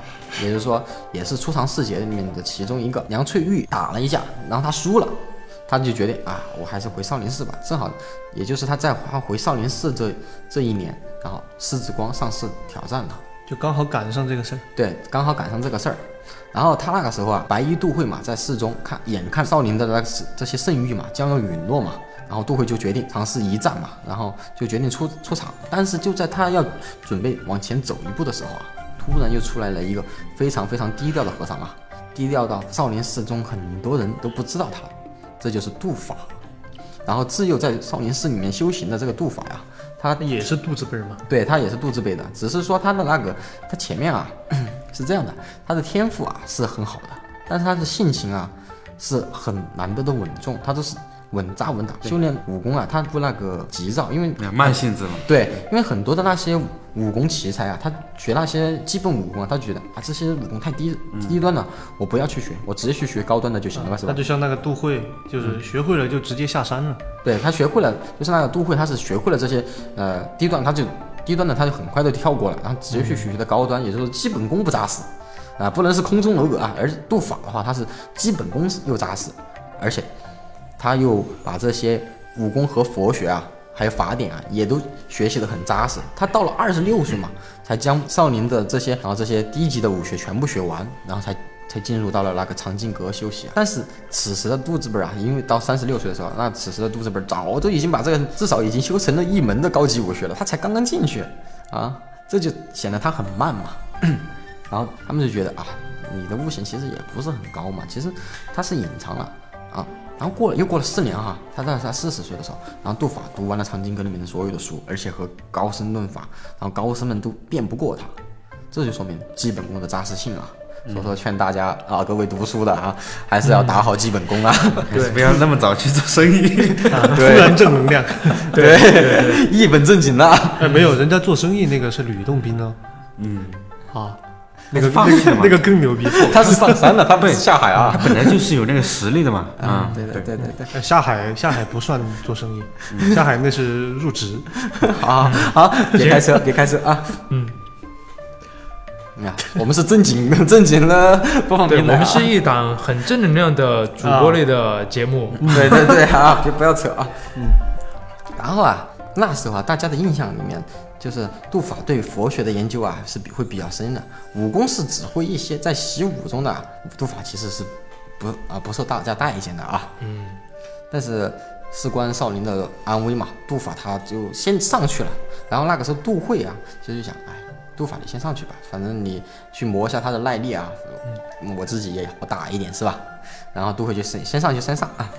也就是说也是初唐四杰里面的其中一个梁翠玉打了一架，然后他输了，他就决定啊，我还是回少林寺吧。正好，也就是他在他回少林寺这这一年，然后狮子光上寺挑战他。就刚好赶上这个事儿，对，刚好赶上这个事儿。然后他那个时候啊，白衣杜慧嘛，在寺中看，眼看少林的那个这些圣域嘛将要陨落嘛，然后杜慧就决定尝试一战嘛，然后就决定出出场。但是就在他要准备往前走一步的时候啊，突然又出来了一个非常非常低调的和尚啊，低调到少林寺中很多人都不知道他，这就是杜法。然后自幼在少林寺里面修行的这个杜法呀、那也是肚子辈儿嘛，对他也是杜字辈的，只是说他的那个他前面啊 是这样的，他的天赋啊是很好的，但是他的性情啊是很难得的稳重，他都是稳扎稳打，修炼武功啊他不那个急躁，因为慢性子嘛。对，因为很多的那些武功奇才啊，他学那些基本武功啊，他觉得啊这些武功太低低端了，我不要去学，我直接去学高端的就行了，是吧那？就像那个杜慧，就是学会了就直接下山了，对他学会了，就是那个杜慧，他是学会了这些呃低端，他就低端的他就很快就跳过了，然后直接去学的高端，也就是基本功不扎实啊，不能是空中楼阁啊。而杜法的话，他是基本功又扎实，而且他又把这些武功和佛学啊，还有法典啊，也都学习的很扎实。他到了二十六岁嘛，才将少林的这些，然后这些低级的武学全部学完，然后才才进入到了那个藏经阁休息。但是此时的杜字辈儿啊，因为到三十六岁的时候，那此时的杜字辈儿早都已经把这个至少已经修成了一门的高级武学了，他才刚刚进去啊，这就显得他很慢嘛。然后他们就觉得啊，你的悟性其实也不是很高嘛，其实他是隐藏了啊。然后过了又过了四年哈，他在他四十岁的时候，然后杜法读完了藏经阁里面的所有的书，而且和高僧论法，然后高僧们都辩不过他，这就说明基本功的扎实性啊。所以说劝大家啊，各位读书的啊，还是要打好基本功啊。还是不要那么早去做生意。啊，突然正能量，对，一本正经的。哎，没有，人家做生意那个是吕洞宾呢，嗯，啊，那个放弃了嘛那个那个更牛逼，他是上山了，他不是下海啊。他本来就是有那个实力的嘛。啊，对对对对对。哎下海下海不算做生意，下海那是入职，好好，别开车，别开车啊！嗯，你看，我们是正经的正经的 播放对，平台、啊，我们是一档很正能量的主播类的节目。对对对啊，别不要扯啊。嗯。然后啊，那时候啊，大家的印象里面，就是杜法对佛学的研究啊是比会比较深的，武功是只会一些，在习武中的啊杜法其实是不啊不受大家待见的啊。嗯，但是事关少林的安危嘛，杜法他就先上去了。然后那个时候杜慧啊，其实就想，哎，杜法你先上去吧，反正你去磨一下他的耐力啊，我自己也好打一点是吧？然后杜慧就先先上去先上啊，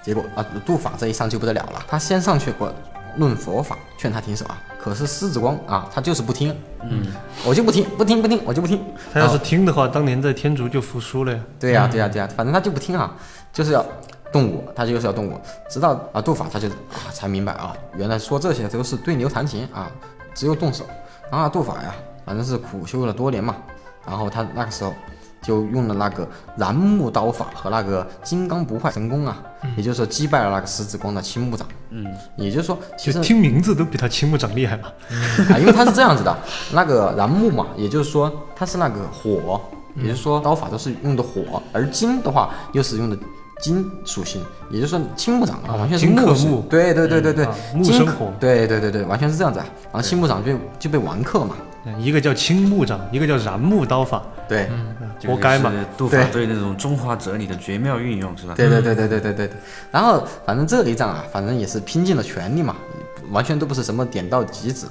结果啊杜法这一上就不得了了，他先上去过论佛法，劝他停手啊，可是狮子光啊他就是不听，嗯，我就不听，不听不听，我就不听。他要是听的话，当年在天竺就服输了呀。对呀、对呀、对呀、反正他就不听啊，就是要动武，他就是要动武，直到啊杜法他就啊才明白啊，原来说这些都是对牛弹琴啊，只有动手。然后啊杜法呀，反正是苦修了多年嘛，然后他那个时候就用了那个燃木刀法和那个金刚不坏神功啊，也就是说击败了那个石子光的青木掌。嗯，也就是说，其实听名字都比他青木掌厉害嘛。啊，因为他是这样子的，那个燃木嘛，也就是说他是那个火，也就是说刀法都是用的火，而金的话又是用的金属性，也就是说青木长啊，啊完全是木木对对对对对啊，木金克生火对对对对，完全是这样子啊。然后青木长就就被完克嘛，嗯一个叫青木掌，一个叫燃木刀法，对，嗯活该嘛。。杜法对那种中华哲理的绝妙运用是吧？对对对对对对对对。然后反正这一仗啊，反正也是拼尽了全力嘛，完全都不是什么点到即止。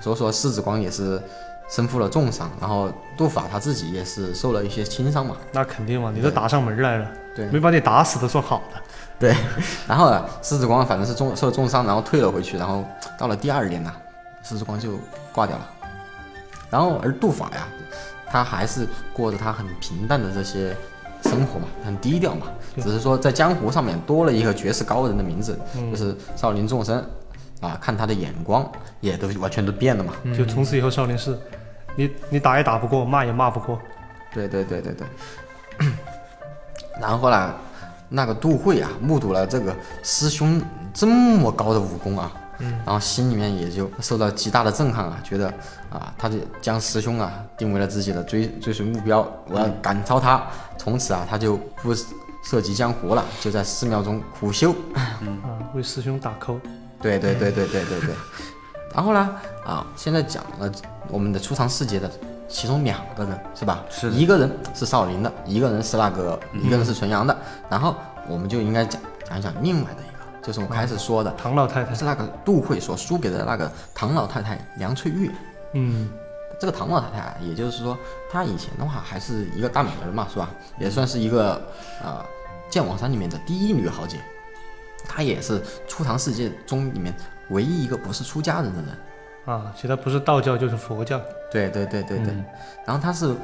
所以说狮子光也是身负了重伤，然后杜法他自己也是受了一些轻伤嘛。那肯定嘛，你都打上门来了，对没把你打死都算好的。对，然后啊，狮子光反正是重受重伤，然后退了回去，然后到了第二年呢、狮子光就挂掉了。然后而杜法呀，他还是过着他很平淡的这些生活嘛，很低调嘛，只是说在江湖上面多了一个绝世高人的名字，嗯就是少林众生啊，看他的眼光也都完全都变了嘛。就从此以后少林寺，你你打也打不过，骂也骂不过。对对对对对。然后呢，那个杜慧啊，目睹了这个师兄这么高的武功啊，嗯，然后心里面也就受到极大的震撼啊，觉得啊，他就将师兄啊定为了自己的追追随目标，我要赶超他。从此啊，他就不涉及江湖了，就在寺庙中苦修。啊，为师兄打 call。对对对对对对对。然后呢，啊，现在讲了我们的出场四节的其中两个人是吧？是一个人是少林的，一个人是那个，一个人是纯阳的。然后我们就应该讲讲讲另外的一个，就是我开始说的，唐老太太，是那个杜慧所输给的那个唐老太太梁翠玉。嗯，这个唐老太太啊，也就是说，她以前的话还是一个大美人嘛，是吧？也算是一个呃剑网山里面的第一女豪杰。她也是初唐世界中里面唯一一个不是出家人的人。啊，其他不是道教就是佛教。对对对对对。然后她是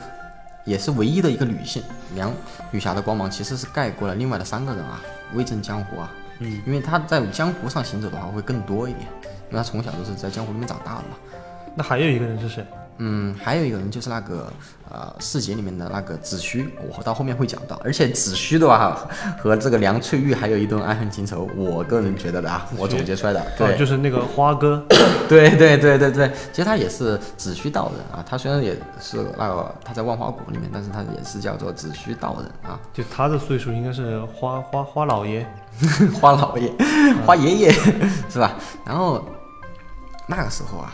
也是唯一的一个女性，梁女侠的光芒其实是盖过了另外的三个人啊，威震江湖啊。嗯，因为她在江湖上行走的话会更多一点，因为她从小都是在江湖里面长大的嘛。那还有一个人是谁？嗯，还有一个人就是那个呃四杰里面的那个子虚，我到后面会讲到。而且子虚的话 和这个梁翠玉还有一段爱恨情仇，我个人觉得的啊，我总结出来的。哦，对，就是那个花哥。对对对对对，其实他也是子虚道人啊。他虽然也是那个他在万花谷里面，但是他也是叫做子虚道人啊，就他的岁数应该是花花花老爷。花老爷、花爷爷是吧？然后那个时候啊。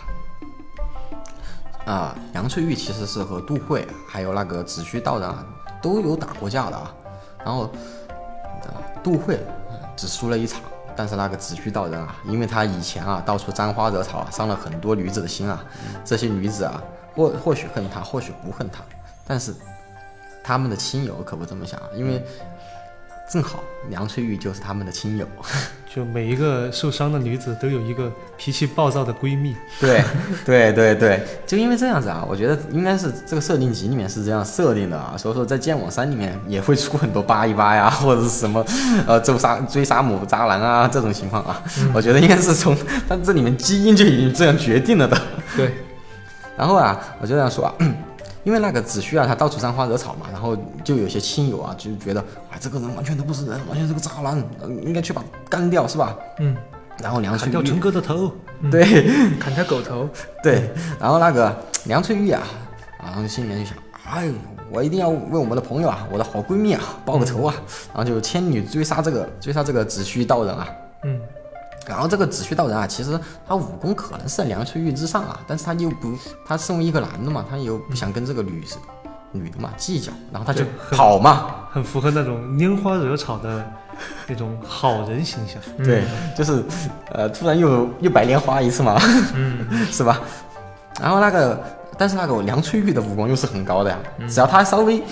啊，杨翠玉其实是和杜慧还有那个子虚道人啊都有打过架的啊。然后，呃杜慧呃只输了一场，但是那个子虚道人啊，因为他以前啊到处沾花惹草啊，伤了很多女子的心啊。这些女子啊，或或许恨他，或许不恨他，但是他们的亲友可不这么想，因为正好梁翠玉就是他们的亲友。就每一个受伤的女子都有一个脾气暴躁的闺蜜。对，对对对，就因为这样子啊，我觉得应该是这个设定集里面是这样设定的啊，所以说在剑网三里面也会出很多八一八呀，或者是什么呃追杀追杀母渣男啊这种情况啊，我觉得应该是从它这里面基因就已经这样决定了的。对，然后啊，我就这样说啊，因为那个子虚啊，他到处沾花惹草嘛，然后就有些亲友啊，就觉得，哎，这个人完全都不是人，完全是个渣男，呃应该去把他干掉，是吧？嗯，然后梁翠玉。砍掉陈哥的头。对。砍他狗头，对，然后那个梁翠玉啊，啊，然后心里面就想，哎，我一定要为我们的朋友啊，我的好闺蜜啊报个仇啊，然后就千女追杀这个追杀这个子虚道人啊。嗯，然后这个子虚道人啊，其实他武功可能是在梁翠玉之上啊，但是他又不，他身为一个男的嘛，他又不想跟这个女生女的嘛计较，然后他就对跑嘛，很符合那种拈花惹草的那种好人形象。对，就是呃，突然又又白莲花一次嘛，嗯，是吧？然后那个，但是那个梁翠玉的武功又是很高的呀，只要他稍微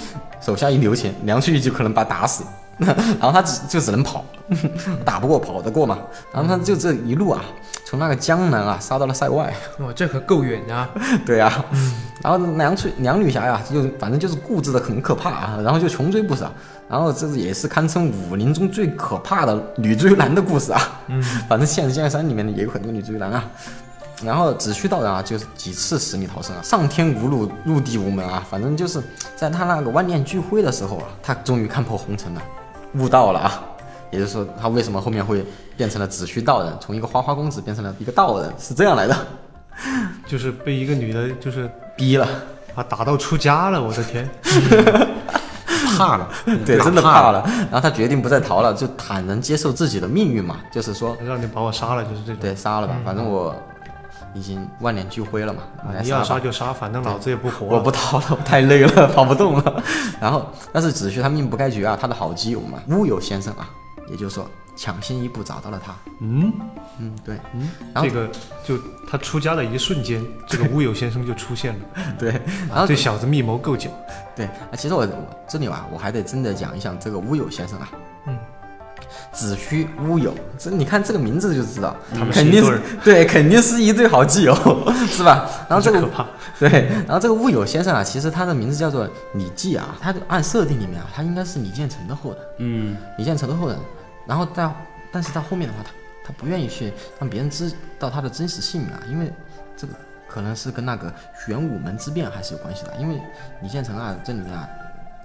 手下一留情，梁翠玉就可能把他打死，然后他只就只能跑，打不过跑得过嘛，然后他就这一路啊，从那个江南啊杀到了塞外，哇，这可够远啊！对呀、然后梁翠梁女侠呀，就反正就是固执的很可怕啊，然后就穷追不舍，然后这也是堪称武林中最可怕的女追男的故事啊。嗯，反正现实剑山里面也有很多女追男啊。然后子虚道人啊，就是几次死里逃生啊，上天无路，入地无门啊，反正就是在他那个万念俱灰的时候啊，他终于看破红尘了，悟道了啊。也就是说，他为什么后面会变成了子虚道人，从一个花花公子变成了一个道人，是这样来的，就是被一个女的，就是逼了。把他打到出家了，我的天！怕了，对，真的怕怕了。然后他决定不再逃了，就坦然接受自己的命运嘛，就是说，让你把我杀了，就是这种。对，杀了吧，反正我已经万念俱灰了嘛，啊你要杀就杀，反正老子也不活了。我不逃了，我太累了，跑不动了。然后，但是子虚他命不该绝啊，他的好基友嘛，乌有先生啊，也就是说抢先一步找到了他。嗯，嗯，对，然后这个就他出家的一瞬间，这个乌有先生就出现了。对，然后这小子密谋够久。对啊，其实我我这里啊，我还得真的讲一下这个乌有先生啊。嗯。子虚乌有，这你看这个名字就知道，他们肯定是对，肯定是一对好基友，是吧？然后这个可怕。对，然后这个乌有先生啊，其实他的名字叫做李继啊，他就按设定里面啊，他应该是李建成的后人，嗯，李建成的后人。然后到，但是到后面的话，他他不愿意去让别人知道他的真实姓名啊，因为这个可能是跟那个玄武门之变还是有关系的，因为李建成啊，这里面啊。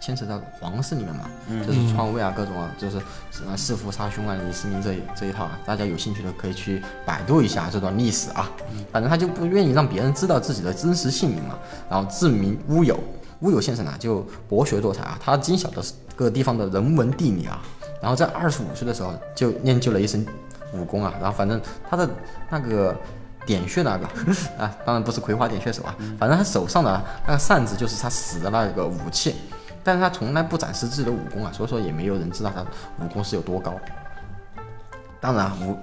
牵扯到皇室里面嘛，就是篡位啊，各种啊，就是什么弑父杀兄啊，李世民这一这一套啊，大家有兴趣的可以去百度一下这段历史啊。反正他就不愿意让别人知道自己的真实姓名嘛，然后自名乌有。乌有先生啊，就博学多才啊，他精晓的各个地方的人文地理啊，然后在二十五岁的时候就练就了一身武功啊，然后反正他的那个点穴那个 啊，当然不是葵花点穴手啊，反正他手上的那个扇子就是他死的那个武器，但是他从来不展示自己的武功啊，所以说也没有人知道他武功是有多高。当然武，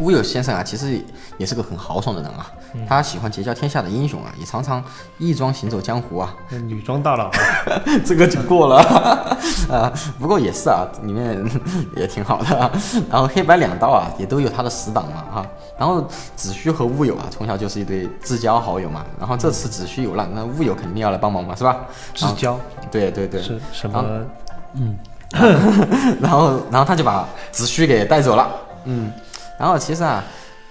乌有先生啊，其实也是个很豪爽的人啊，他喜欢结交天下的英雄啊，也常常义装行走江湖啊，女装大佬，这个就过了啊。不过也是啊，里面也挺好的、啊。然后黑白两道啊，也都有他的死党嘛啊。然后子虚和乌有啊，从小就是一对至交好友嘛。然后这次子虚有难，那乌有肯定要来帮忙嘛，是吧？至交对对对。是什么？嗯？然后然后他就把子虚给带走了。嗯。然后其实啊，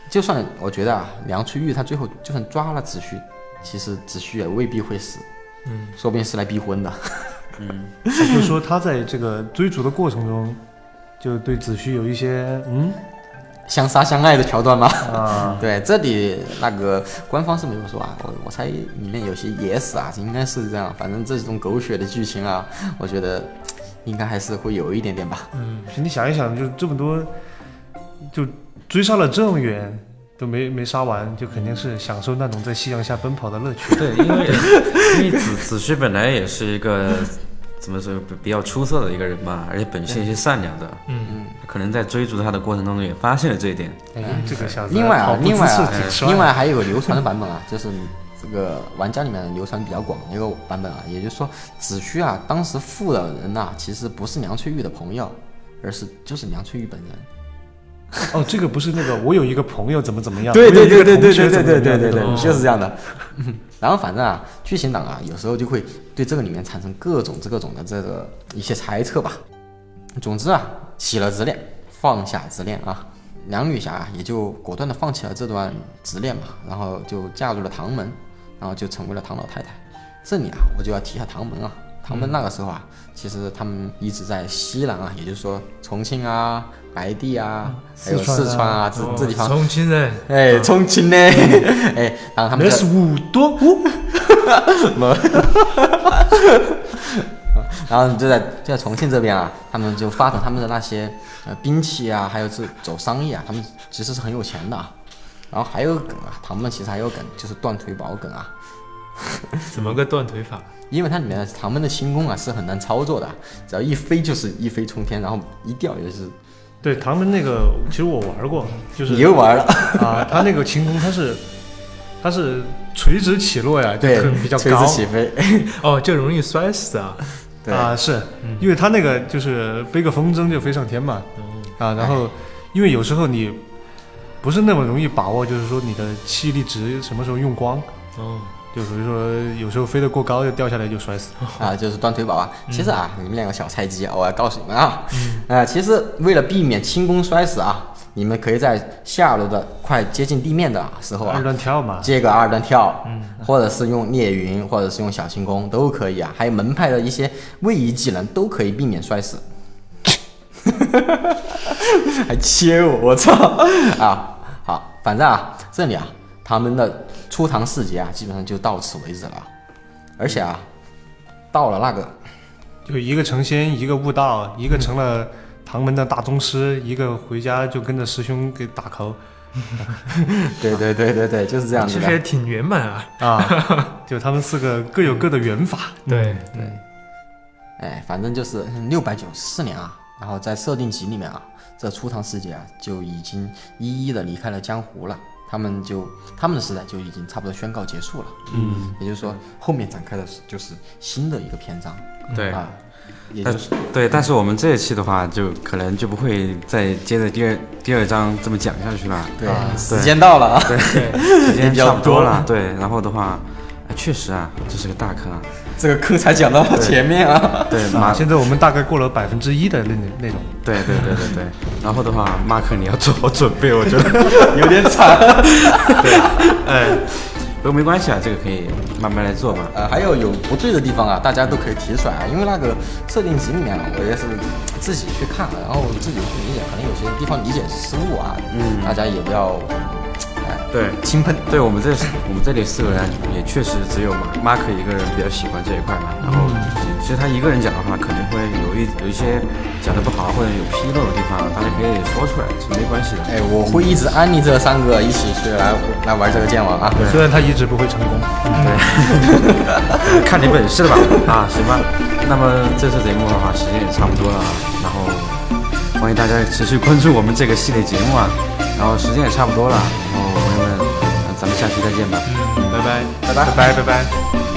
就算我觉得啊，梁翠玉她最后就算抓了子虚，其实子虚也未必会死。嗯，说不定是来逼婚的。嗯 就说他在这个追逐的过程中，就对子虚有一些嗯相杀相爱的桥段吗？啊，对，这里那个官方是没有说啊，我我猜里面有些野史啊，应该是这样。反正这种狗血的剧情啊，我觉得应该还是会有一点点吧。嗯你想一想，就这么多，就追杀了这么远都没没杀完，就肯定是享受那种在夕阳下奔跑的乐趣。对，因为 因为子子虚本来也是一个怎么说比比较出色的一个人吧，而且本性是善良的，嗯嗯，可能在追逐他的过程当中也发现了这一点。哎，这个小子另外啊另外啊另外还有个流传的版本啊，就是这个玩家里面流传比较广的一个版本啊，也就是说子虚啊，当时负的人呐、其实不是梁翠玉的朋友，而是就是梁翠玉本人。哦，这个不是那个，我有一个朋友怎么怎么样，对对对对对对对对对对对，就是这样的。然后反正啊，剧情党啊，有时候就会对这个里面产生各种各种的这个一些猜测吧。总之啊，起了执念，放下执念啊，梁女侠啊也就果断的放弃了这段执念嘛，然后就嫁入了唐门，然后就成为了唐老太太。这里啊，我就要提一下唐门啊。唐门那个时候啊，其实他们一直在西南啊，也就是说重庆啊、白帝啊，还有四川啊这这地方，重庆人，哎，重庆呢，哎，然后他们就那是五多五，然后就在就在重庆这边啊，他们就发展他们的那些呃兵器啊，还有这走商业啊，他们其实是很有钱的啊。然后还有个梗啊，唐门其实还有梗，就是断腿宝梗啊，怎么个断腿法？因为它里面的唐门的轻功啊是很难操作的，只要一飞就是一飞冲天，然后一掉也是对唐门那个，其实我玩过，就是你又玩了，啊，他那个轻功他是他是垂直起落呀，就对很，比较垂高。直起飞，哦，就容易摔死啊！对，啊，是因为他那个就是背个风筝就飞上天嘛，啊，然后因为有时候你不是那么容易把握，就是说你的气力值什么时候用光，哦，就比如说有时候飞得过高就掉下来就摔死。啊，就是断腿宝啊。其实啊，你们两个小菜鸡，我要告诉你们啊，呃，其实为了避免轻功摔死啊，你们可以在下楼的快接近地面的时候啊二，段跳嘛，接个二段跳，嗯或者是用裂云，或者是用小轻功都可以啊。还有门派的一些位移技能都可以避免摔死。还切我，我操！啊，好，反正啊，这里啊，他们的初唐四杰啊，基本上就到此为止了。而且啊，到了那个就一个成仙，一个悟道，一个成了唐门的大宗师，一个回家就跟着师兄给打 call 对对对对对，就是这样子的。其实也挺圆满啊。啊，就他们四个各有各的缘法。对对，哎，反正就是六百九十四年啊，然后在设定集里面啊，这初唐四杰啊就已经一一的离开了江湖了，他们就他们的时代就已经差不多宣告结束了。嗯，也就是说后面展开的是就是新的一个篇章。对啊，也但就是对，但是我们这一期的话，就可能就不会再接着第二第二章这么讲下去了。对，时间到了啊。对，时间 差不多了。对，然后的话，哎确实啊，这是个大坑啊。这个坑才讲到前面啊。对，啊，马现在我们大概过了百分之一的内内容。对对对对对。然后的话，马克你要做好准备，我觉得。有点惨。对哎，不过没关系啊，这个可以慢慢来做嘛。呃，还有有不对的地方啊，大家都可以提出来啊，因为那个设定集里面啊，我也是自己去看了，然后自己去理解，可能有些地方理解失误啊，嗯，大家也不要，哎，对轻喷。对我们这我们这里四个人也确实只有马马克一个人比较喜欢这一块嘛。然后其实他一个人讲的话，肯定会有一有一些讲的不好或者有纰漏的地方，大家可以说出来是没关系的。哎，我会一直安利这三个一起去来来玩这个剑网啊。虽然他一直不会成功。对 看你本事了吧？啊，行吧。那么这次节目的话，时间也差不多了啊。然后欢迎大家持续关注我们这个系列节目啊。然后时间也差不多了，然后朋友们，呃咱们下期再见吧。嗯，拜拜，拜拜拜拜，拜拜。